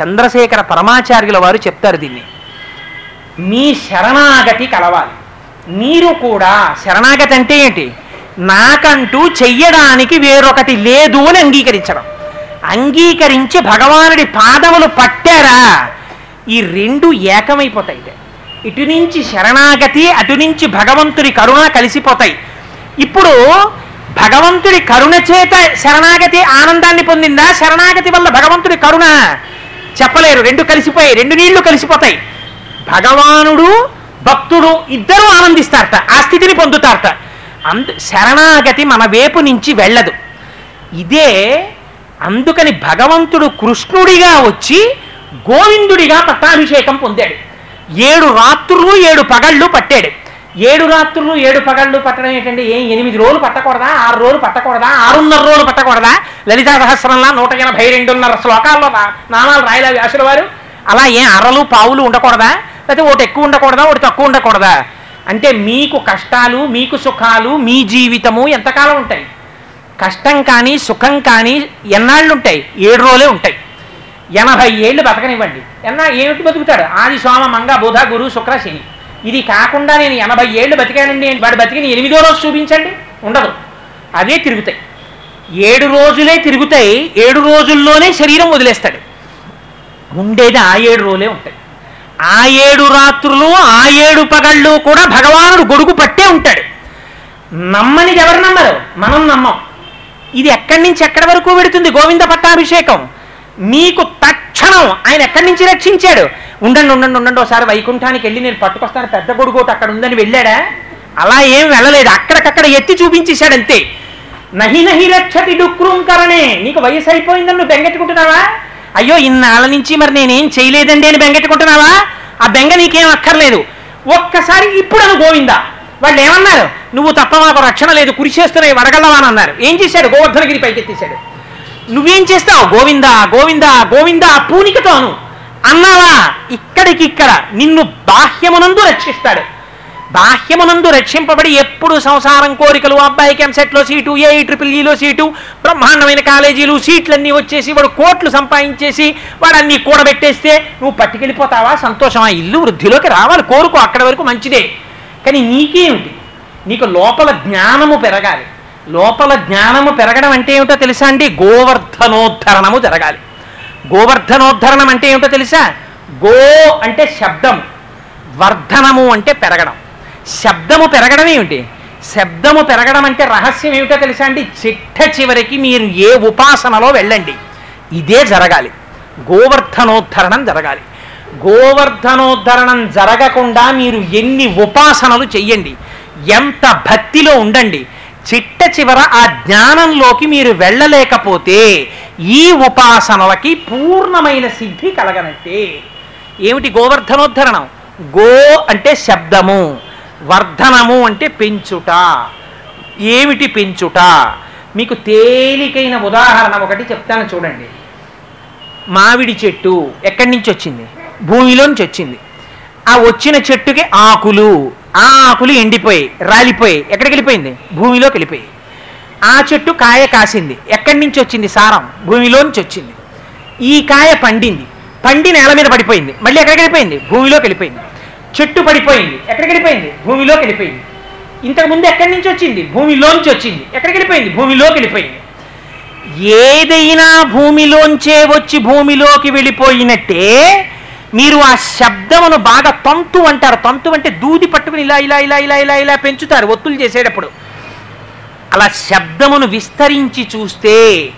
చంద్రశేఖర పరమాచార్యుల వారు చెప్తారు దీన్ని. మీ శరణాగతి కలవాలి. మీరు కూడా శరణాగతి అంటే ఏంటి? నాకంటూ చెయ్యడానికి వేరొకటి లేదు అని అంగీకరించడం. అంగీకరించి భగవానుడి పాదములు పట్టారా? ఈ రెండు ఏకమైపోతాయి ఇటు నుంచి శరణాగతి అటు నుంచి భగవంతుడి కరుణ కలిసిపోతాయి. ఇప్పుడు భగవంతుడి కరుణ చేత శరణాగతి ఆనందాన్ని పొందిందా? శరణాగతి వల్ల భగవంతుడి కరుణ చెప్పలేరు. రెండు కలిసిపోయాయి. రెండు నీళ్ళు కలిసిపోతాయి. భగవానుడు భక్తుడు ఇద్దరూ ఆనందిస్తారట. ఆ స్థితిని పొందుతారట. అందు శరణాగతి మన వైపు నుంచి వెళ్ళదు. ఇదే అందుకని భగవంతుడు కృష్ణుడిగా వచ్చి గోవిందుడిగా పట్టాభిషేకం పొందాడు. ఏడు రాత్రులు ఏడు పగళ్ళు పట్టాడు. ఏడు రాత్రులు ఏడు పగళ్ళు పట్టడం ఏంటంటే ఏం ఎనిమిది రోజులు పట్టకూడదా? ఆరు రోజులు పట్టకూడదా? ఆరున్నర రోజులు పట్టకూడదా? లలితా సహస్రంలా నూట ఎనభై రెండున్నర శ్లోకాల్లో నానాలు నామాలు రాయలా వ్యాసుల వారు. అలా ఏం అరలు పావులు ఉండకూడదా? లేకపోతే ఒకటి ఎక్కువ ఉండకూడదా? ఒకటి తక్కువ ఉండకూడదా? అంటే మీకు కష్టాలు మీకు సుఖాలు మీ జీవితము ఎంతకాలం ఉంటాయి? కష్టం కానీ సుఖం కానీ ఎన్నాళ్ళు ఉంటాయి ఏడు రోజులే ఉంటాయి. ఎనభై ఏళ్ళు బతకనివ్వండి. ఎన్నా ఏమిటి బతుకుతాడు? ఆది సోమ మంగ బుధ గురు శుక్ర శని. ఇది కాకుండా నేను ఎనభై ఏళ్ళు బతికానండి వాడు బతికిన ఎనిమిదో రోజు చూపించండి. ఉండదు. అదే తిరుగుతాయి. ఏడు రోజులే తిరుగుతాయి. ఏడు రోజుల్లోనే శరీరం వదిలేస్తాడు. ఉండేది ఆ ఏడు రోజులే ఉంటాయి. ఆ ఏడు రాత్రులు ఆ ఏడు పగళ్ళు కూడా భగవానుడు గొడుగు పట్టే ఉంటాడు. నమ్మనిది ఎవరు నమ్మరు? మనం నమ్మం. ఇది ఎక్కడి నుంచి ఎక్కడి వరకు పెడుతుంది గోవింద పట్టాభిషేకం. మీకు క్షణం ఆయన ఎక్కడి నుంచి రక్షించాడు? ఉండండి ఉండండి ఉండండి ఒకసారి వైకుంఠానికి వెళ్ళి నేను పట్టుకొస్తాను పెద్ద గొడుగు అక్కడ ఉందని వెళ్ళాడా? అలా ఏం వెళ్ళలేదు. అక్కడికక్కడ ఎత్తి చూపించేశాడు అంతే నహి నహి రక్షతి డుక్రూంకరణే నీకు వయసు అయిపోయిందని నువ్వు బెంగెట్టుకుంటున్నావా? అయ్యో ఇన్నాళ్ళ నుంచి మరి నేనేం చేయలేదండి అని బెంగెట్టుకుంటున్నావా? ఆ బెంగ నీకేం అక్కర్లేదు. ఒక్కసారి ఇప్పుడు అను గోవిందా. వాళ్ళు ఏమన్నారు? నువ్వు తప్ప మాకు రక్షణ లేదు కురిసేస్తున్నాయి చేస్తున్నాయి అని అన్నారు. ఏం చేశాడు? గోవర్ధనగిరి పైకెత్తేశాడు. నువ్వేం చేస్తావు? గోవిందా గోవిందా గోవిందా పూనికతోను. అన్నావా? ఇక్కడికిక్కడ. నిన్ను బాహ్యమునందు రక్షిస్తాడు. బాహ్యమునందు రక్షింపబడి ఎప్పుడు సంసారం కోరికలు అబ్బాయికి ఎంసెట్లో సీటు ఏ ట్రిపుల్ ఈలో e సీటు బ్రహ్మాండమైన కాలేజీలు సీట్లన్నీ వచ్చేసి వాడు కోట్లు సంపాదించేసి వాడు అన్ని కూడబెట్టేస్తే నువ్వు పట్టుకెళ్ళిపోతావా? సంతోషమా? ఇల్లు వృద్ధిలోకి రావాలి. కోరుకో. అక్కడి వరకు మంచిదే. కానీ నీకేమిటి? నీకు లోపల జ్ఞానము పెరగాలి. లోపల జ్ఞానము పెరగడం అంటే ఏమిటో తెలుసా అండి? గోవర్ధనోద్ధరణము జరగాలి. గోవర్ధనోద్ధరణం అంటే ఏమిటో తెలుసా? గో అంటే శబ్దం. వర్ధనము అంటే పెరగడం. శబ్దము పెరగడం ఏమిటి? శబ్దము పెరగడం అంటే రహస్యం ఏమిటో తెలుసా అండి? చిట్ట చివరికి మీరు ఏ ఉపాసనలో వెళ్ళండి. ఇదే జరగాలి. గోవర్ధనోద్ధరణం జరగాలి. గోవర్ధనోద్ధరణం జరగకుండా మీరు ఎన్ని ఉపాసనలు చెయ్యండి. ఎంత భక్తిలో ఉండండి. చిట్ట చివర ఆ జ్ఞానంలోకి మీరు వెళ్ళలేకపోతే ఈ ఉపాసనలకి పూర్ణమైన సిద్ధి కలగనట్టే. ఏమిటి గోవర్ధనోద్ధరణం? గో అంటే శబ్దము వర్ధనము అంటే పెంచుట. ఏమిటి పెంచుట? మీకు తేలికైన ఉదాహరణ ఒకటి చెప్తాను చూడండి. మామిడి చెట్టు ఎక్కడి నుంచి వచ్చింది? భూమిలో నుంచి వచ్చింది. ఆ వచ్చిన చెట్టుకి ఆకులు. ఆ ఆకులు ఎండిపోయి రాలిపోయి ఎక్కడికి వెళ్ళిపోయింది? భూమిలోకి వెళ్ళిపోయి. ఆ చెట్టు కాయ కాసింది. ఎక్కడి నుంచి వచ్చింది సారం? భూమిలో నుంచి వచ్చింది. ఈ కాయ పండింది. పండి నేల మీద పడిపోయింది. మళ్ళీ ఎక్కడికి వెళ్ళిపోయింది? భూమిలోకి వెళ్ళిపోయింది. చెట్టు పడిపోయింది. ఎక్కడికి వెళ్ళిపోయింది? భూమిలోకి వెళ్ళిపోయింది. ఇంతకు ముందు ఎక్కడి నుంచి వచ్చింది? భూమిలోంచి వచ్చింది. ఎక్కడికి వెళ్ళిపోయింది? భూమిలోకి వెళ్ళిపోయింది. ఏదైనా భూమిలోంచే వచ్చి భూమిలోకి వెళ్ళిపోయినట్టే మీరు ఆ శబ్దమును బాగా తంతు అంటారు. తంతు అంటే దూది పట్టుకుని ఇలా ఇలా ఇలా ఇలా ఇలా ఇలా పెంచుతారు ఒత్తులు చేసేటప్పుడు. అలా శబ్దమును విస్తరించి చూస్తే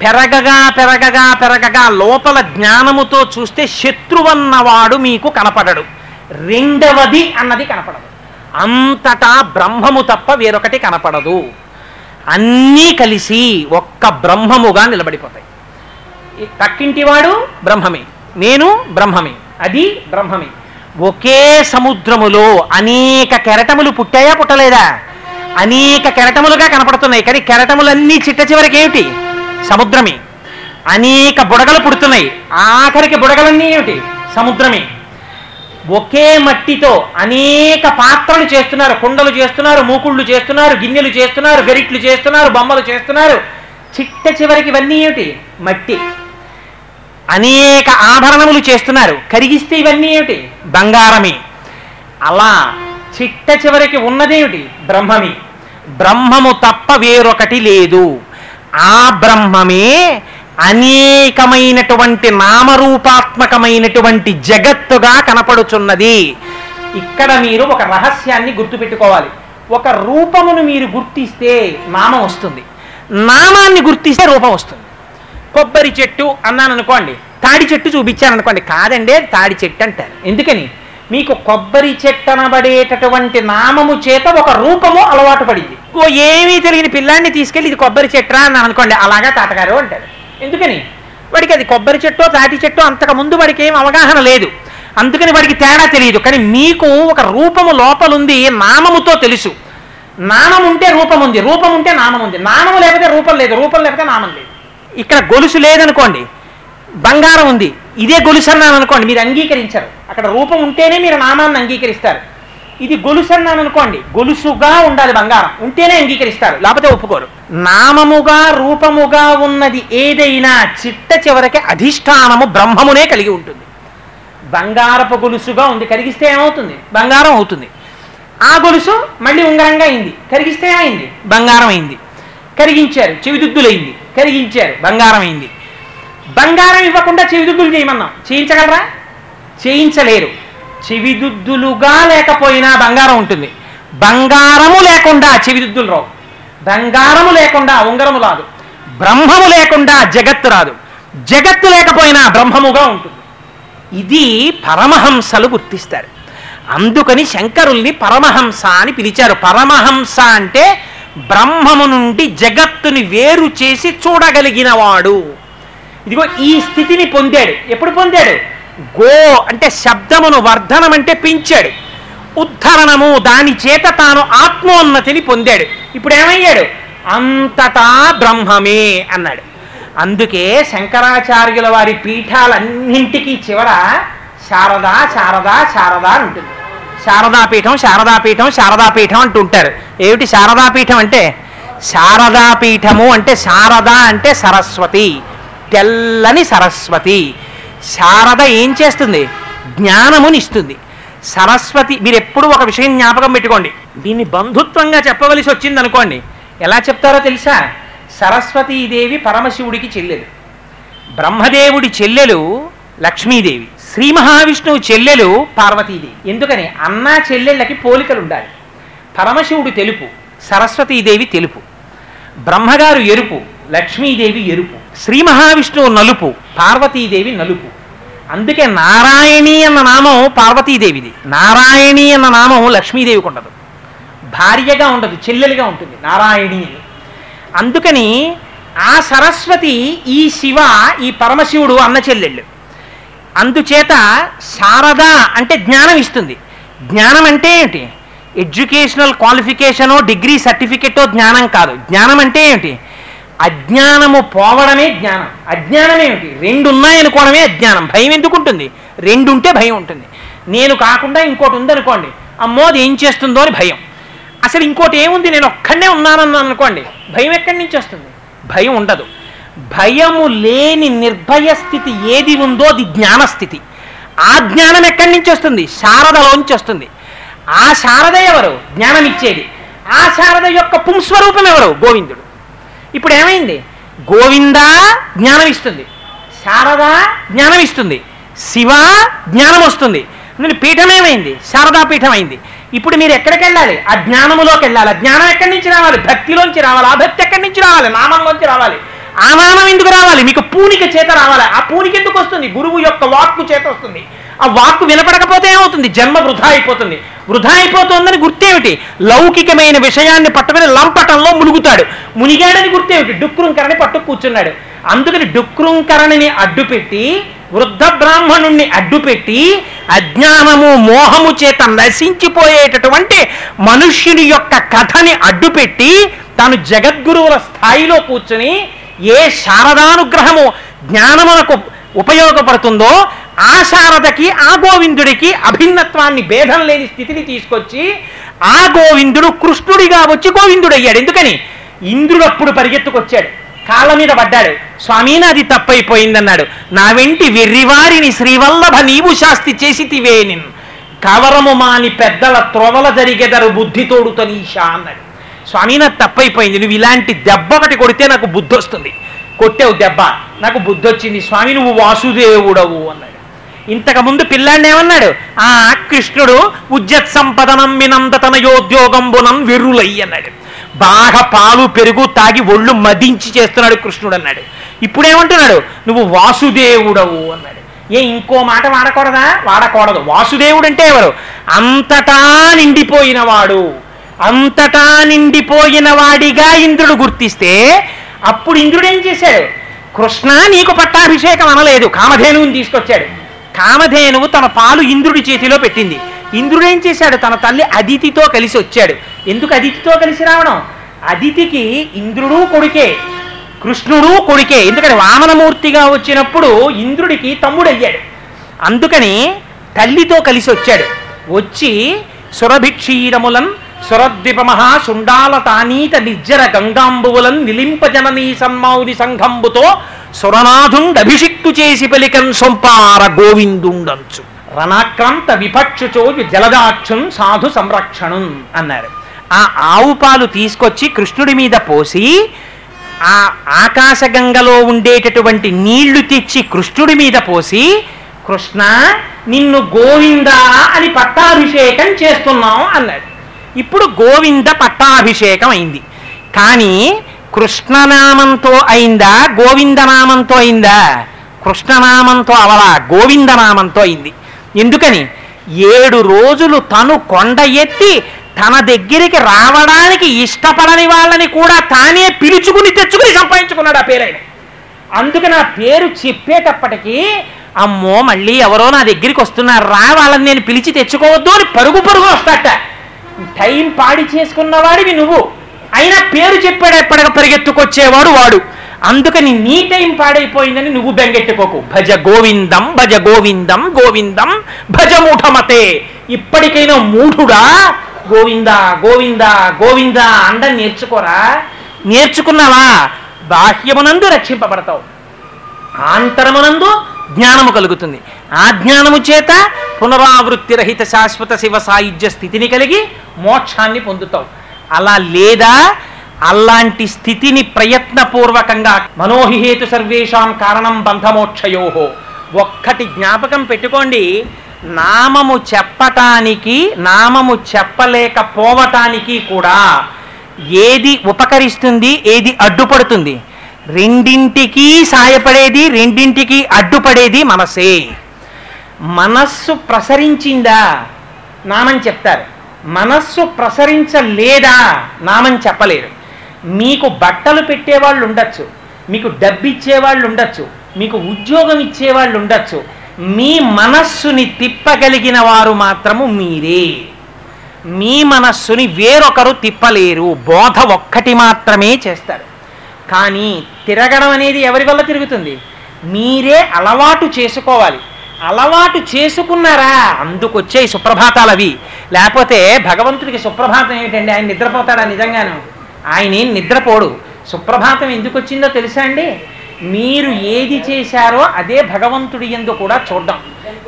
పెరగగా పెరగగా పెరగగా లోపల జ్ఞానముతో చూస్తే శత్రువన్నవాడు మీకు కనపడడు. రెండవది అన్నది కనపడదు. అంతటా బ్రహ్మము తప్ప వేరొకటి కనపడదు. అన్నీ కలిసి ఒక్క బ్రహ్మముగా నిలబడిపోతాయి. పక్కింటివాడు బ్రహ్మమే. నేను బ్రహ్మమే అది బ్రహ్మమే. ఒకే సముద్రములో అనేక కెరటములు పుట్టాయా పుట్టలేదా? అనేక కెరటములుగా కనపడుతున్నాయి కానీ కెరటములన్నీ చిట్ట చివరికి ఏమిటి? సముద్రమే. అనేక బుడగలు పుడుతున్నాయి ఆఖరికి బుడగలన్నీ ఏమిటి? సముద్రమే. ఒకే మట్టితో అనేక పాత్రలు చేస్తున్నారు కుండలు చేస్తున్నారు మూకుళ్ళు చేస్తున్నారు గిన్నెలు చేస్తున్నారు గరిట్లు చేస్తున్నారు బొమ్మలు చేస్తున్నారు. చిట్ట చివరికి ఇవన్నీ ఏమిటి? మట్టి. అనేక ఆభరణములు చేస్తున్నారు. కరిగిస్తే ఇవన్నీ ఏమిటి? బంగారమే. అలా చిట్ట చివరికి ఉన్నదేమిటి బ్రహ్మమే. బ్రహ్మము తప్ప వేరొకటి లేదు. ఆ బ్రహ్మమే అనేకమైనటువంటి నామరూపాత్మకమైనటువంటి జగత్తుగా కనపడుచున్నది. ఇక్కడ మీరు ఒక రహస్యాన్ని గుర్తుపెట్టుకోవాలి. ఒక రూపమును మీరు గుర్తిస్తే నామం వస్తుంది. నామాన్ని గుర్తిస్తే రూపం వస్తుంది. కొబ్బరి చెట్టు అన్నాను అనుకోండి తాడి చెట్టు చూపించాను అనుకోండి కాదండి తాడి చెట్టు అంటారు. ఎందుకని? మీకు కొబ్బరి చెట్టు అనబడేటటువంటి నామము చేత ఒక రూపము అలవాటు పడింది. ఓ ఏమీ తెలియని పిల్లాన్ని తీసుకెళ్ళి ఇది కొబ్బరి చెట్టురా అన్నాను అనుకోండి అలాగా తాతగారు అంటారు. ఎందుకని? వాడికి అది కొబ్బరి చెట్టో తాటి చెట్టో అంతకు ముందు వాడికి ఏం అవగాహన లేదు. అందుకని వాడికి తేడా తెలియదు. కానీ మీకు ఒక రూపము లోపలుంది నామముతో తెలుసు. నామం ఉంటే రూపం ఉంది రూపం ఉంటే నామం ఉంది నామం లేకపోతే రూపం లేదు రూపం లేకపోతే నామం లేదు. ఇక్కడ గొలుసు లేదనుకోండి బంగారం ఉంది ఇదే గొలుసు అన్నాను అనుకోండి మీరు అంగీకరించరు. అక్కడ రూపం ఉంటేనే మీరు నామాన్ని అంగీకరిస్తారు. ఇది గొలుసు అన్నాను అనుకోండి గొలుసుగా ఉండాలి బంగారం ఉంటేనే అంగీకరిస్తారు లేకపోతే ఒప్పుకోరు. నామముగా రూపముగా ఉన్నది ఏదైనా చిట్ట చివరికి అధిష్టానము బ్రహ్మమునే కలిగి ఉంటుంది. బంగారపు గొలుసుగా ఉంది కరిగిస్తే ఏమవుతుంది? బంగారం అవుతుంది. ఆ గొలుసు మళ్ళీ ఉంగరంగా అయింది కరిగిస్తే అయింది బంగారం అయింది. కరిగించారు చెవిదుద్దులైంది. కరిగించారు. బంగారం అయింది బంగారం ఇవ్వకుండా చెవిదుద్దులు చేయమన్నాం. చేయించగలరా? చేయించలేరు. చెవిదుద్దులుగా లేకపోయినా బంగారం ఉంటుంది. బంగారము లేకుండా చెవిదుద్దులు రావు. బంగారము లేకుండా ఉంగరము రాదు. బ్రహ్మము లేకుండా జగత్తు రాదు. జగత్తు లేకపోయినా బ్రహ్మముగా ఉంటుంది. ఇది పరమహంసలు గుర్తిస్తారు. అందుకని శంకరుల్ని పరమహంస అని పిలిచారు. పరమహంస అంటే బ్రహ్మము నుండి జగత్తుని వేరు చేసి చూడగలిగినవాడు. ఇదిగో ఈ స్థితిని పొందాడు. ఎప్పుడు పొందాడు? గో అంటే శబ్దమును వర్ధనం అంటే పెంచాడు. ఉద్ధరణము దాని చేత తాను ఆత్మోన్నతిని పొందాడు. ఇప్పుడు ఏమయ్యాడు? అంతటా బ్రహ్మమే అన్నాడు. అందుకే శంకరాచార్యుల వారి పీఠాలన్నింటికీ చివర శారదా శారదా శారదా అని ఉంటుంది. శారదాపీఠం శారదాపీఠం శారదాపీఠం అంటుంటారు. ఏమిటి శారదాపీఠం అంటే? శారదాపీఠము అంటే శారద అంటే సరస్వతి తెల్లని సరస్వతి. శారద ఏం చేస్తుంది? జ్ఞానమునిస్తుంది సరస్వతి మీరు ఎప్పుడు ఒక విషయం జ్ఞాపకం పెట్టుకోండి. దీన్ని బంధుత్వంగా చెప్పవలసి వచ్చింది అనుకోండి ఎలా చెప్తారో తెలుసా? సరస్వతీదేవి పరమశివుడికి చెల్లెలు. బ్రహ్మదేవుడి చెల్లెలు లక్ష్మీదేవి. శ్రీ మహావిష్ణువు చెల్లెలు పార్వతీదేవి. ఎందుకని? అన్న చెల్లెళ్ళకి పోలికలు ఉండాలి పరమశివుడు తెలుపు సరస్వతీదేవి తెలుపు బ్రహ్మగారు ఎరుపు లక్ష్మీదేవి ఎరుపు శ్రీ మహావిష్ణువు నలుపు పార్వతీదేవి నలుపు. అందుకే నారాయణి అన్న నామం పార్వతీదేవిది. నారాయణి అన్న నామం లక్ష్మీదేవికి ఉండదు. భార్యగా ఉండదు చెల్లెలుగా ఉంటుంది నారాయణి అని. అందుకని ఆ సరస్వతి ఈ శివ ఈ పరమశివుడు అన్న చెల్లెళ్ళు. అందుచేత శారద అంటే జ్ఞానం ఇస్తుంది. జ్ఞానం అంటే ఏంటి? ఎడ్యుకేషనల్ క్వాలిఫికేషనో డిగ్రీ సర్టిఫికెటో జ్ఞానం కాదు. జ్ఞానం అంటే ఏమిటి అజ్ఞానము పోవడమే జ్ఞానం. అజ్ఞానం ఏమిటి? రెండు ఉన్నాయనుకోవడమే అజ్ఞానం. భయం ఎందుకు ఉంటుంది రెండు ఉంటే భయం ఉంటుంది. నేను కాకుండా ఇంకోటి ఉందనుకోండి అమ్మో అది ఏం చేస్తుందో అని భయం. అసలు ఇంకోటి ఏముంది? నేను ఒక్కడనే ఉన్నానని అనుకోండి భయం ఎక్కడి నుంచి వస్తుంది? భయం ఉండదు. భయము లేని నిర్భయ స్థితి ఏది ఉందో అది జ్ఞానస్థితి ఆ జ్ఞానం ఎక్కడి నుంచి వస్తుంది? శారదలోంచి వస్తుంది. ఆ శారద ఎవరు? జ్ఞానం ఇచ్చేది ఆ శారద యొక్క పుంస్వరూపం ఎవరు? గోవిందుడు. ఇప్పుడు ఏమైంది? గోవింద జ్ఞానం ఇస్తుంది శారద జ్ఞానం ఇస్తుంది శివ జ్ఞానం వస్తుంది అందుకని పీఠం ఏమైంది? శారదా పీఠం అయింది. ఇప్పుడు మీరు ఎక్కడికి వెళ్ళాలి? ఆ జ్ఞానములోకి వెళ్ళాలి. ఆ జ్ఞానం ఎక్కడి నుంచి రావాలి? భక్తిలోంచి రావాలి. ఆ భక్తి ఎక్కడి నుంచి రావాలి? నామంలోంచి రావాలి. ఆ ఎందుకు రావాలి? మీకు పూనిక చేత రావాలి. ఆ పూనిక ఎందుకు వస్తుంది? గురువు యొక్క వాక్కు చేత వస్తుంది. ఆ వాక్కు వినపడకపోతే ఏమవుతుంది? జన్మ వృధా అయిపోతుంది. వృధా అయిపోతుందని గుర్తేమిటి? లౌకికమైన విషయాన్ని పట్టుకుని లంపటంలో మునుగుతాడు. మునిగాడని గుర్తేమిటి? డుక్రుంకరని పట్టు కూర్చున్నాడు. అందుకని డుక్రుంకరణని అడ్డుపెట్టి వృద్ధ బ్రాహ్మణుణ్ణి అడ్డుపెట్టి అజ్ఞానము మోహము చేత నశించిపోయేటటువంటి మనుష్యుని యొక్క కథని అడ్డుపెట్టి తాను జగద్గురువుల స్థాయిలో కూర్చుని ఏ శారదానుగ్రహము జ్ఞానమునకు ఉపయోగపడుతుందో ఆ శారదకి ఆ గోవిందుడికి అభిన్నత్వాన్ని భేదం లేని స్థితిని తీసుకొచ్చి ఆ గోవిందుడు కృష్ణుడిగా వచ్చి గోవిందుడు అయ్యాడు ఎందుకని? ఇంద్రుడు అప్పుడు పరిగెత్తుకొచ్చాడు. కాళ్ళ మీద పడ్డాడు. స్వామి నాది తప్పైపోయిందన్నాడు. నా వెంటి వెర్రివారిని శ్రీవల్లభ నీవు శాస్తి చేసితివే తివేని కవరము మాని పెద్దల త్రోవల జరిగెదరు బుద్ధితోడు తనీషా అన్నాడు. స్వామి నాకు తప్పైపోయింది. నువ్వు ఇలాంటి దెబ్బ ఒకటి కొడితే నాకు బుద్ధి వస్తుంది కొట్టావు దెబ్బ. నాకు బుద్ధి వచ్చింది స్వామి నువ్వు వాసుదేవుడవు అన్నాడు. ఇంతకుముందు పిల్లాడిని ఏమన్నాడు? ఆ కృష్ణుడు ఉజ్జత్ సంపదనం వినంత తన అన్నాడు. బాగా పాలు పెరుగు తాగి ఒళ్ళు మదించి చేస్తున్నాడు కృష్ణుడు అన్నాడు. ఇప్పుడేమంటున్నాడు? నువ్వు వాసుదేవుడవు అన్నాడు. ఏ ఇంకో మాట వాడకూడదా? వాడకూడదు. వాసుదేవుడు అంటే ఎవరు? అంతటా నిండిపోయినవాడు. అంతటా నిండిపోయిన వాడిగా ఇంద్రుడు గుర్తిస్తే అప్పుడు ఇంద్రుడు ఏం చేశాడు? కృష్ణ నీకు పట్టాభిషేకం అనలేదు కామధేనువుని తీసుకొచ్చాడు. కామధేనువు తన పాలు ఇంద్రుడి చేతిలో పెట్టింది. ఇంద్రుడు ఏం చేశాడు? తన తల్లి అదితితో కలిసి వచ్చాడు. ఎందుకు అదితితో కలిసి రావడం? అదితికి ఇంద్రుడు కొడుకే కృష్ణుడు కొడుకే. ఎందుకని వామనమూర్తిగా వచ్చినప్పుడు ఇంద్రుడికి తమ్ముడయ్యాడు. అందుకని తల్లితో కలిసి వచ్చాడు. వచ్చి సురభిక్షీరములన్ సురద్విపమహా శుండాల తానీత నిర్జర గంగాంబువులన్ నిలింపజననీ సన్మావుని సంఘంబుతో సురనాథుండభిషిక్తు చేసి పలికన్ సొంపార గోవిందుండంచు. రణాక్రాంత విపక్షుచోజు జలదాక్షున్ సాధు సంరక్షణం అన్నారు. ఆ ఆవు పాలు తీసుకొచ్చి కృష్ణుడి మీద పోసి ఆ ఆకాశగంగలో ఉండేటటువంటి నీళ్ళు తెచ్చి కృష్ణుడి మీద పోసి కృష్ణ నిన్ను గోవిందా అని పట్టాభిషేకం చేస్తున్నాం అన్నాడు ఇప్పుడు గోవింద పట్టాభిషేకం అయింది. కానీ కృష్ణనామంతో అయిందా గోవిందనామంతో అయిందా? కృష్ణనామంతో అవలా గోవిందనామంతో అయింది. ఎందుకని? ఏడు రోజులు తను కొండ ఎత్తి తన దగ్గరికి రావడానికి ఇష్టపడని వాళ్ళని కూడా తానే పిలుచుకుని తెచ్చుకుని సంపాదించుకున్నాడు ఆ పేరైన. అందుకని నా పేరు చెప్పేటప్పటికీ అమ్మో మళ్ళీ ఎవరో నా దగ్గరికి వస్తున్నారు రా వాళ్ళని నేను పిలిచి తెచ్చుకోవద్దు అని పరుగు పరుగు వస్తాట టైం పాడి చేసుకున్నవాడివి నువ్వు. అయినా పేరు చెప్పాడు ఎప్పటిక పరిగెత్తుకొచ్చేవాడు వాడు. అందుకని నీ టైం పాడైపోయిందని నువ్వు బెంగెట్టుకోకు భజ గోవిందం భజ గోవిందం గోవిందం భజ మూఢమతే. ఇప్పటికైనా మూఢుడా? గోవింద గోవింద గోవింద అండ నేర్చుకోరా? నేర్చుకున్నావా? బాహ్యమునందు రక్షింపబడతావు. ఆంతరమునందు జ్ఞానము కలుగుతుంది. ఆ జ్ఞానము చేత పునరావృత్తి రహిత శాశ్వత శివ సాయుధ్య స్థితిని కలిగి మోక్షాన్ని పొందుతావు. అలా లేదా అలాంటి స్థితిని ప్రయత్నపూర్వకంగా మనోహిహేతు సర్వేషాం కారణం బంధమోక్షయోహో ఒక్కటి జ్ఞాపకం పెట్టుకోండి. నామము చెప్పటానికి నామము చెప్పలేకపోవటానికి కూడా ఏది ఉపకరిస్తుంది ఏది అడ్డుపడుతుంది? రెండింటికి సాయపడేది రెండింటికి అడ్డుపడేది మనసే. మనస్సు ప్రసరించిందా? నామని చెప్తారు. మనస్సు ప్రసరించలేదా? నామని చెప్పలేరు. మీకు బట్టలు పెట్టేవాళ్ళు ఉండొచ్చు. మీకు డబ్బిచ్చేవాళ్ళు ఉండొచ్చు. మీకు ఉద్యోగం ఇచ్చేవాళ్ళు ఉండొచ్చు. మీ మనస్సుని తిప్పగలిగిన వారు మాత్రము మీరే. మీ మనస్సుని వేరొకరు తిప్పలేరు. బోధ ఒక్కటి మాత్రమే చేస్తారు. కానీ తిరగడం అనేది ఎవరి వల్ల తిరుగుతుంది? మీరే అలవాటు చేసుకోవాలి. అలవాటు చేసుకున్నారా? అందుకొచ్చే సుప్రభాతాలు అవి లేకపోతే భగవంతుడికి సుప్రభాతం ఏంటండి ఆయన నిద్రపోతాడా నిజంగాను? ఆయన ఏం నిద్రపోడు. సుప్రభాతం ఎందుకు వచ్చిందో తెలుసా అండి? మీరు ఏది చేశారో అదే భగవంతుడి ఎందు కూడా చూడడం.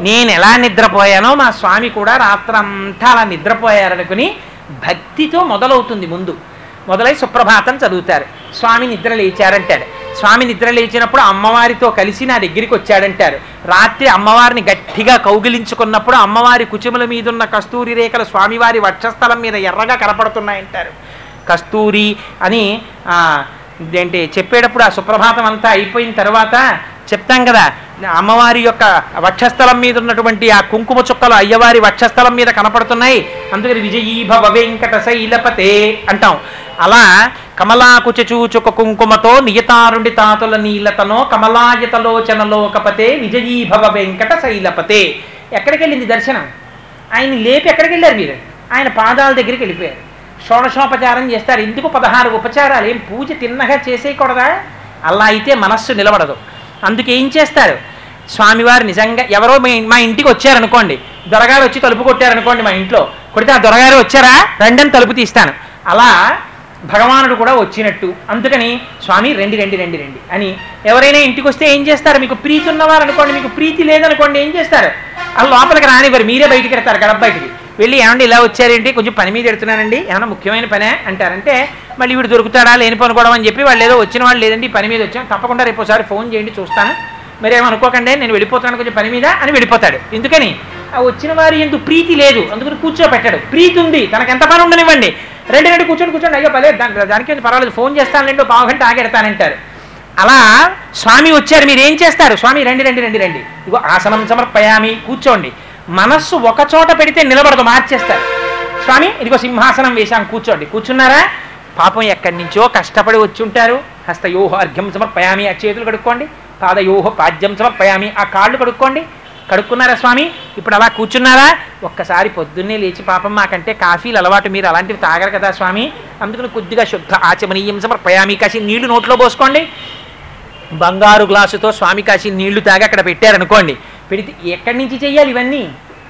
నేను ఎలా నిద్రపోయానో మా స్వామి కూడా రాత్రంతా అలా నిద్రపోయారనుకుని భక్తితో మొదలవుతుంది ముందు. మొదలై సుప్రభాతం చదువుతారు. స్వామి నిద్ర లేచారంటాడు. స్వామి నిద్ర లేచినప్పుడు అమ్మవారితో కలిసి నా దగ్గరికి వచ్చాడంటారు. రాత్రి అమ్మవారిని గట్టిగా కౌగిలించుకున్నప్పుడు అమ్మవారి కుచుముల మీద ఉన్న కస్తూరి రేఖలు స్వామివారి వక్షస్థలం మీద ఎర్రగా కనపడుతున్నాయంటారు. కస్తూరి అని ఏంటి ఇదేంటి చెప్పేటప్పుడు ఆ సుప్రభాతం అంతా అయిపోయిన తర్వాత చెప్తాం కదా అమ్మవారి యొక్క వక్షస్థలం మీద ఉన్నటువంటి ఆ కుంకుమ చుక్కలు అయ్యవారి వక్షస్థలం మీద కనపడుతున్నాయి. అందుకని విజయీభవ వెంకట శైలపతే అంటాం. అలా కమలాకుచ చూచుక కుంకుమతో నియతారుండి తాతుల నీలతనో కమలాయతలోచనలోకపతే విజయీభవ వెంకట శైలపతే. ఎక్కడికి వెళ్ళింది దర్శనం? ఆయన లేపి ఎక్కడికి వెళ్ళారు మీరు? ఆయన పాదాల దగ్గరికి వెళ్ళిపోయారు. షోడశోపచారం చేస్తారు. ఎందుకు పదహారు ఉపచారాలు. ఏం పూజ తిన్నగా చేసేయకూడదా? అలా అయితే మనస్సు నిలబడదు. అందుకే ఏం చేస్తారు? స్వామివారు నిజంగా ఎవరో మీ మా ఇంటికి వచ్చారనుకోండి దొరగారు వచ్చి తలుపు కొట్టారనుకోండి మా ఇంట్లో కొడితే ఆ దొరగారు వచ్చారా? రెండని తలుపు తీస్తాను. అలా భగవానుడు కూడా వచ్చినట్టు. అందుకని స్వామి రెండు రండి రండి రండి అని ఎవరైనా ఇంటికి వస్తే ఏం చేస్తారు? మీకు ప్రీతి ఉన్నవారు అనుకోండి మీకు ప్రీతి లేదనుకోండి ఏం చేస్తారు? అలా లోపలికి రానివ్వరు మీరే బయటికి వెళ్తారు గడప బయటికి. వెళ్ళి ఏమండి ఇలా వచ్చారేంటి? కొంచెం పని మీద ఎడుతున్నానండి. ఏమన్నా ముఖ్యమైన పనే? అంటారంటే మళ్ళీ వీడు దొరుకుతాడా? లేని పని కూడా అని చెప్పి వాళ్ళు ఏదో వచ్చిన వాళ్ళు లేదండి పని మీద వచ్చాం తప్పకుండా రేపు ఒకసారి ఫోన్ చేయండి చూస్తాను. మరి ఏమనుకోకండి నేను వెళ్ళిపోతాను కొంచెం పని మీద అని వెళ్ళిపోతాడు. ఎందుకని? ఆ వచ్చిన వారి ఎందుకు ప్రీతి లేదు. అందుకని కూర్చోబెట్టాడు ప్రీతి ఉంది. తనకు ఎంత పని ఉండనివ్వండి. రెండు రెండు కూర్చొని కూర్చోండి. అయ్యో పర్లేదు. దాని దానికి పర్వాలేదు. ఫోన్ చేస్తాను రెండు పావు గంట ఆగెడతానంటారు అలా స్వామి వచ్చారు. మీరు ఏం చేస్తారు? స్వామి రండి రండి రండి రండి. ఇగో ఆసనం సమర్పయామి. కూర్చోండి. మనస్సు ఒక చోట పెడితే నిలబడదు మార్చేస్తారు. స్వామి ఇదిగో సింహాసనం వేశాం కూర్చోండి. కూర్చున్నారా? పాపం ఎక్కడి నుంచో కష్టపడి వచ్చి ఉంటారు హస్తయోహ అర్ఘ్యం సమర్పయామి ఆ చేతులు కడుక్కోండి. పాదయోహ పాద్యం సమర్పయామి ఆ కాళ్ళు కడుక్కోండి. కడుక్కున్నారా స్వామి? ఇప్పుడు అలా కూర్చున్నారా? ఒక్కసారి పొద్దున్నే లేచి పాపం మాకంటే కాఫీలు అలవాటు మీరు అలాంటివి తాగరు కదా స్వామి? అందుకని కొద్దిగా శుద్ధ ఆచమనీయం సమర్పయామి కాసి నీళ్ళు నోట్లో పోసుకోండి. బంగారు గ్లాసుతో స్వామి కాసి నీళ్ళు తాగి అక్కడ పెట్టారనుకోండి. పెడితే ఎక్కడి నుంచి చెయ్యాలి ఇవన్నీ?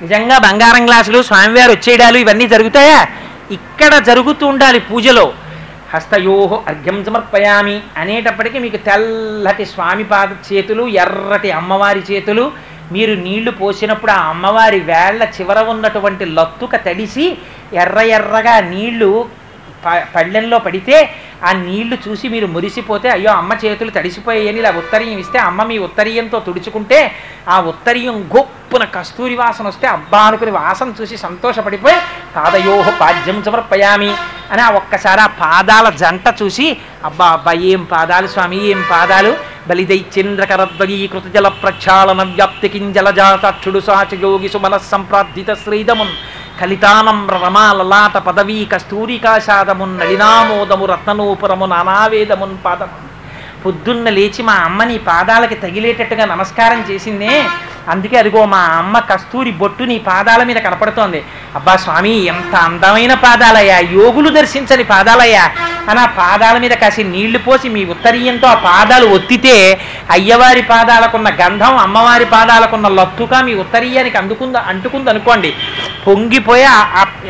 నిజంగా బంగారం గ్లాసులు స్వామివారు వచ్చేయడాలు ఇవన్నీ జరుగుతాయా? ఇక్కడ జరుగుతూ ఉండాలి పూజలో. హస్తయోహో అర్ఘ్యం సమర్పయామి అనేటప్పటికీ మీకు తెల్లటి స్వామి పాద చేతులు ఎర్రటి అమ్మవారి చేతులు మీరు నీళ్ళు పోసినప్పుడు ఆ అమ్మవారి వేళ్ళ చివర ఉన్నటువంటి లత్తుక తడిసి ఎర్ర ఎర్రగా నీళ్ళు పళ్ళెంలో పడితే ఆ నీళ్ళు చూసి మీరు మురిసిపోతే అయ్యో అమ్మ చేతులు తడిసిపోయాయని ఇలా ఉత్తరీయం ఇస్తే అమ్మ మీ ఉత్తరీయంతో తుడుచుకుంటే ఆ ఉత్తరీయం గొప్పున కస్తూరి వాసన వస్తే అబ్బా అనుకుని వాసన చూసి సంతోషపడిపోయి పాదయోహ పాద్యం సమర్పయామి అని ఆ ఒక్కసారి ఆ పాదాల జంట చూసి అబ్బా అబ్బా ఏం పాదాలు స్వామి ఏం పాదాలు? బలిదైచంద్రకరద్వగీకృత జల ప్రక్షాళన వ్యాప్తి కింజలజాతాక్షుడు సాచ యోగి సుమల సంప్రార్థిత శ్రీదమున్ కలితానం రమాలలాట పదవీ కస్తూరికాశాదమున్ నళినామోదము రత్ననూపురము నానావేదమున్ పాదము పొద్దున్న లేచి మా అమ్మని పాదాలకి తగిలేటట్టుగా నమస్కారం చేసిందే. అందుకే అదిగో మా అమ్మ కస్తూరి బొట్టు నీ పాదాల మీద కనపడుతోంది. అబ్బా స్వామి ఎంత అందమైన పాదాలయ్యా. యోగులు దర్శించని పాదాలయ్యా. అని ఆ పాదాల మీద కాసి నీళ్ళు పోసి మీ ఉత్తరీయంతో ఆ పాదాలు ఒత్తితే అయ్యవారి పాదాలకున్న గంధం అమ్మవారి పాదాలకున్న లత్తుగా మీ ఉత్తరీయానికి అందుకుంది అంటుకుంది అనుకోండి పొంగిపోయి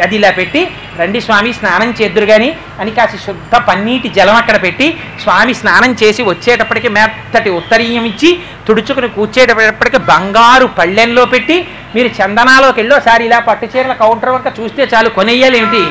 అది ఇలా పెట్టి రండి స్వామి స్నానం చేద్దురు కానీ అని కాసి శుద్ధ పన్నీటి జలం అక్కడ పెట్టి స్వామి స్నానం చేసి వచ్చేటప్పటికి మెత్తటి ఉత్తరీయం ఇచ్చి తుడుచుకుని కూర్చేటప్పటికి బంగారు పళ్ళెంలో పెట్టి మీరు చందనాలోకి వెళ్ళి ఒకసారి ఇలా పట్టు చీరల కౌంటర్ వంక చూస్తే చాలు కొనేయాలి ఏమిటి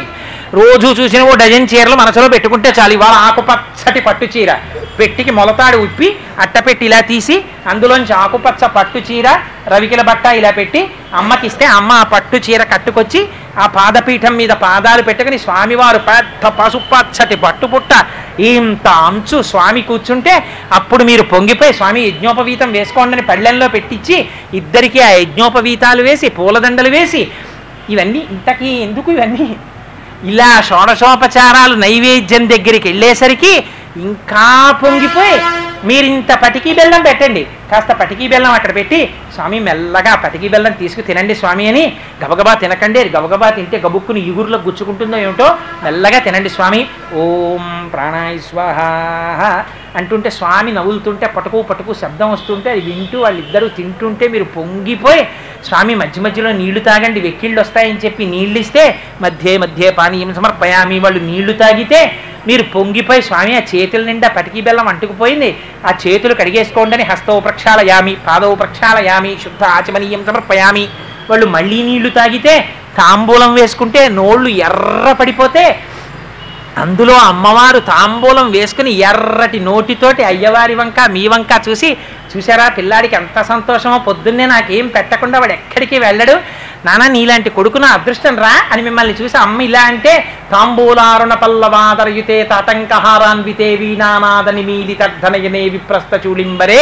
రోజు చూసిన ఓ డజన్ చీరలు మనసులో పెట్టుకుంటే చాలు. ఇవాళ ఆకుపచ్చటి పట్టు చీర. పెట్టికి మొలతాడు ఉప్పి అట్టపెట్టి ఇలా తీసి అందులోంచి ఆకుపచ్చ పట్టు చీర రవికిల బట్ట ఇలా పెట్టి అమ్మకిస్తే అమ్మ ఆ పట్టు చీర కట్టుకొచ్చి ఆ పాదపీఠం మీద పాదాలు పెట్టుకుని స్వామివారు పెద్ద పసుపచ్చటి పట్టుపుట్ట ఇంత అంచు స్వామి కూర్చుంటే అప్పుడు మీరు పొంగిపోయి స్వామి యజ్ఞోపవీతం వేసుకోండి అని పళ్ళెంలో పెట్టించి ఇద్దరికీ ఆ యజ్ఞోపవీతాలు వేసి పూలదండలు వేసి ఇవన్నీ ఇంతకీ ఎందుకు ఇవన్నీ? ఇలా షోడశోపచారాలు నైవేద్యం దగ్గరికి వెళ్ళేసరికి ఇంకా పొంగిపోయి మీరు ఇంత పటికీ బెల్లం పెట్టండి. కాస్త పటికీ బెల్లం అక్కడ పెట్టి స్వామి మెల్లగా పటికీ బెల్లం తీసుకు తినండి స్వామి అని గబగబా తినకండి. అది గబగబా తింటే గబుక్కుని ఇగురులో గుచ్చుకుంటుందో ఏమిటో మెల్లగా తినండి స్వామి. ఓం ప్రాణాయ స్వాహ అంటుంటే స్వామి నవ్వులుతుంటే పటుకు పటుకు శబ్దం వస్తుంటే అది వింటూ వాళ్ళిద్దరూ తింటుంటే మీరు పొంగిపోయి స్వామి మధ్య మధ్యలో నీళ్ళు తాగండి వెక్కిళ్ళు వస్తాయని చెప్పి నీళ్ళు ఇస్తే మధ్య మధ్య పానీయం సమర్పయామి. వాళ్ళు నీళ్ళు తాగితే మీరు పొంగిపోయి స్వామి ఆ చేతుల నిండా పటికి బెల్లం అంటుకుపోయింది. ఆ చేతులు కడిగేసుకోండి అని హస్తవు ప్రక్షాళయామి పాదవు ప్రక్షాళయామి శుద్ధ ఆచమనీయం సమర్పయామి. వాళ్ళు మళ్ళీ నీళ్ళు తాగితే తాంబూలం వేసుకుంటే నోళ్ళు ఎర్ర పడిపోతే అందులో అమ్మవారు తాంబూలం వేసుకుని ఎర్రటి నోటితోటి అయ్యవారి వంక మీ వంక చూసి చూసారా పిల్లాడికి ఎంత సంతోషమో పొద్దున్నే నాకేం పెట్టకుండా వాడు ఎక్కడికి వెళ్ళడు. నానా నీలాంటి కొడుకు నా అదృష్టం రా అని మిమ్మల్ని చూసి అమ్మ ఇలా అంటే తాంబూలారుణ పల్లవాదరయుతే తటంకహారాన్వితే వీణానాదని మీది తర్ధనయనే విప్రస్థ చూడింబరే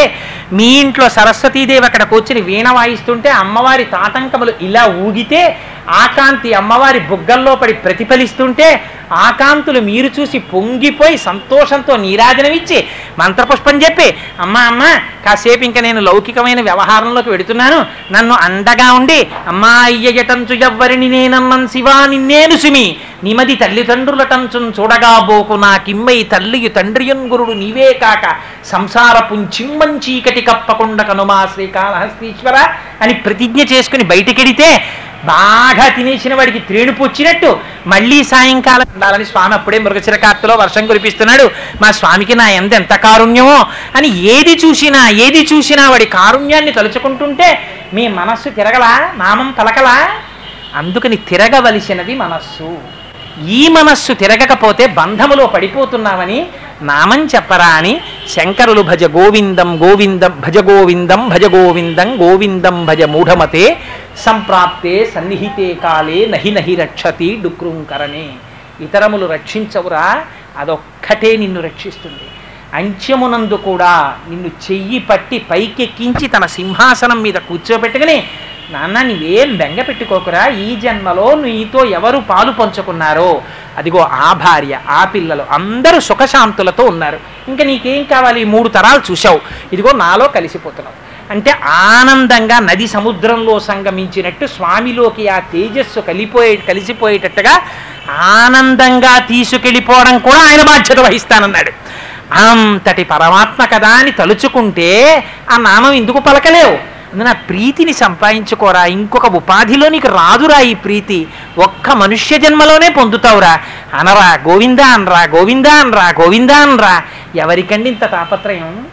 మీ ఇంట్లో సరస్వతీదేవి అక్కడ కూర్చుని వీణ వాయిస్తుంటే అమ్మవారి తాటంకములు ఇలా ఊగితే ఆకాంతి అమ్మవారి బుగ్గల్లో పడి ప్రతిఫలిస్తుంటే ఆకాంతులు మీరు చూసి పొంగిపోయి సంతోషంతో నీరాజనమిచ్చి మంత్రపుష్పం చెప్పి అమ్మ అమ్మ కాసేపు ఇంకా నేను లౌకికమైన వ్యవహారంలోకి వెడుతున్నాను. నన్ను అండగా ఉండి అమ్మా అయ్యటంచు ఎవ్వరిని నేనమ్మన్ శివా నిన్నేను సుమి. నిమది తల్లిదండ్రులటంచున్ చూడగా బోకు నాకిమ్మై తల్లియు తండ్రియున్ గురుడు నీవే కాక సంసారపు చిమ్మం చీకటి కప్పకుండా కనుమా శ్రీకాళహస్తీశ్వర అని ప్రతిజ్ఞ చేసుకుని బయటికెడితే బాగా తినేసిన వాడికి త్రేణుపు వచ్చినట్టు మళ్ళీ సాయంకాలం ఉండాలని స్వామి అప్పుడే మృగశిరకార్తెలో వర్షం కురిపిస్తున్నాడు. మా స్వామికి నా ఎంత ఎంత కారుణ్యమో అని ఏది చూసినా ఏది చూసినా వాడి కారుణ్యాన్ని తలుచుకుంటుంటే మీ మనస్సు తిరగలా నామం పలకలా అందుకని తిరగవలసినది మనస్సు. ఈ మనస్సు తిరగకపోతే బంధములో పడిపోతున్నామని నామం చెప్పరా అని శంకరులు భజ గోవిందం గోవిందం భజ గోవిందం భజ గోవిందం గోవిందం భజ మూఢమతే సంప్రాప్తే సన్నిహితే కాలే నహి నహి రక్షతి డుక్రుంకరణే. ఇతరములు రక్షించవురా అదొక్కటే నిన్ను రక్షిస్తుంది. అంత్యమునందు కూడా నిన్ను చెయ్యి పట్టి పైకెక్కించి తన సింహాసనం మీద కూర్చోబెట్టుకుని నాన్న నీవేం బెంగ పెట్టుకోకురా? ఈ జన్మలో నీతో ఎవరు పాలు పంచుకున్నారో? అదిగో ఆ భార్య ఆ పిల్లలు అందరూ సుఖశాంతులతో ఉన్నారు. ఇంకా నీకేం కావాలి? మూడు తరాలు చూసావు ఇదిగో నాలో కలిసిపోతున్నావు. అంటే ఆనందంగా నది సముద్రంలో సంగమించినట్టు స్వామిలోకి ఆ తేజస్సు కలిపోయే కలిసిపోయేటట్టుగా ఆనందంగా తీసుకెళ్ళిపోవడం కూడా ఆయన బాధ్యత వహిస్తానన్నాడు. అంతటి పరమాత్మ కదా అని తలుచుకుంటే ఆ నామం ఎందుకు పలకలేవు? అందున ప్రీతిని సంపాదించుకోరా. ఇంకొక ఉపాధిలో నీకు రాదురా ఈ ప్రీతి. ఒక్క మనుష్య జన్మలోనే పొందుతావురా. అనరా గోవిందా అనరా గోవిందా అనరా గోవిందా అనరా. ఎవరికండి ఇంత తాపత్రయం?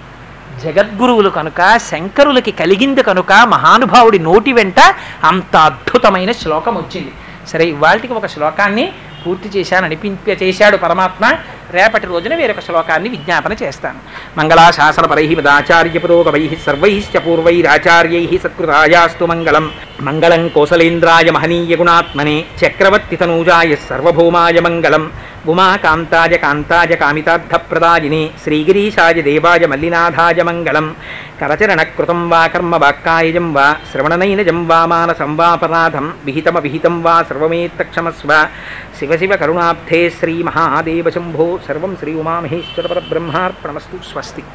జగద్గురువులు కనుక శంకరులకి కలిగింది కనుక మహానుభావుడి నోటి వెంట అంత అద్భుతమైన శ్లోకం వచ్చింది సరే ఇవాళకి ఒక శ్లోకాన్ని పూర్తి చేశాను అనిపింప చేశాడు పరమాత్మ. రేపటి రోజున వేరొక శ్లోకాన్ని విజ్ఞాపన చేస్తాను. మంగళాశాసనపరై మదాచార్య పురోగవై సర్వైశ్చ పూర్వైరాచార్యై సత్కృతాయాస్తు మంగళం. మంగళం కోసలేంద్రాయ మహనీయ గుణాత్మనే చక్రవర్తి తనూజాయ సర్వభౌమాయ మంగళం ఉమాకాంతాయ కాంతాయ కామితార్థప్రదాయినే శ్రీగిరీశాయ దేవాయ మల్లినాథాయ మంగళం కరచరణకృతం వా కర్మ వాక్కాయజం వా శ్రవణనైనజం వా మానసం వాపరాధం విహితమవిహితం వా సర్వమేత్తక్షమస్వ శివ శివ కరుణాబ్ధే శ్రీ మహాదేవ శంభో సర్వం శ్రీ ఉమామహేశ్వర పరబ్రహ్మార్పణమస్తు స్వస్తి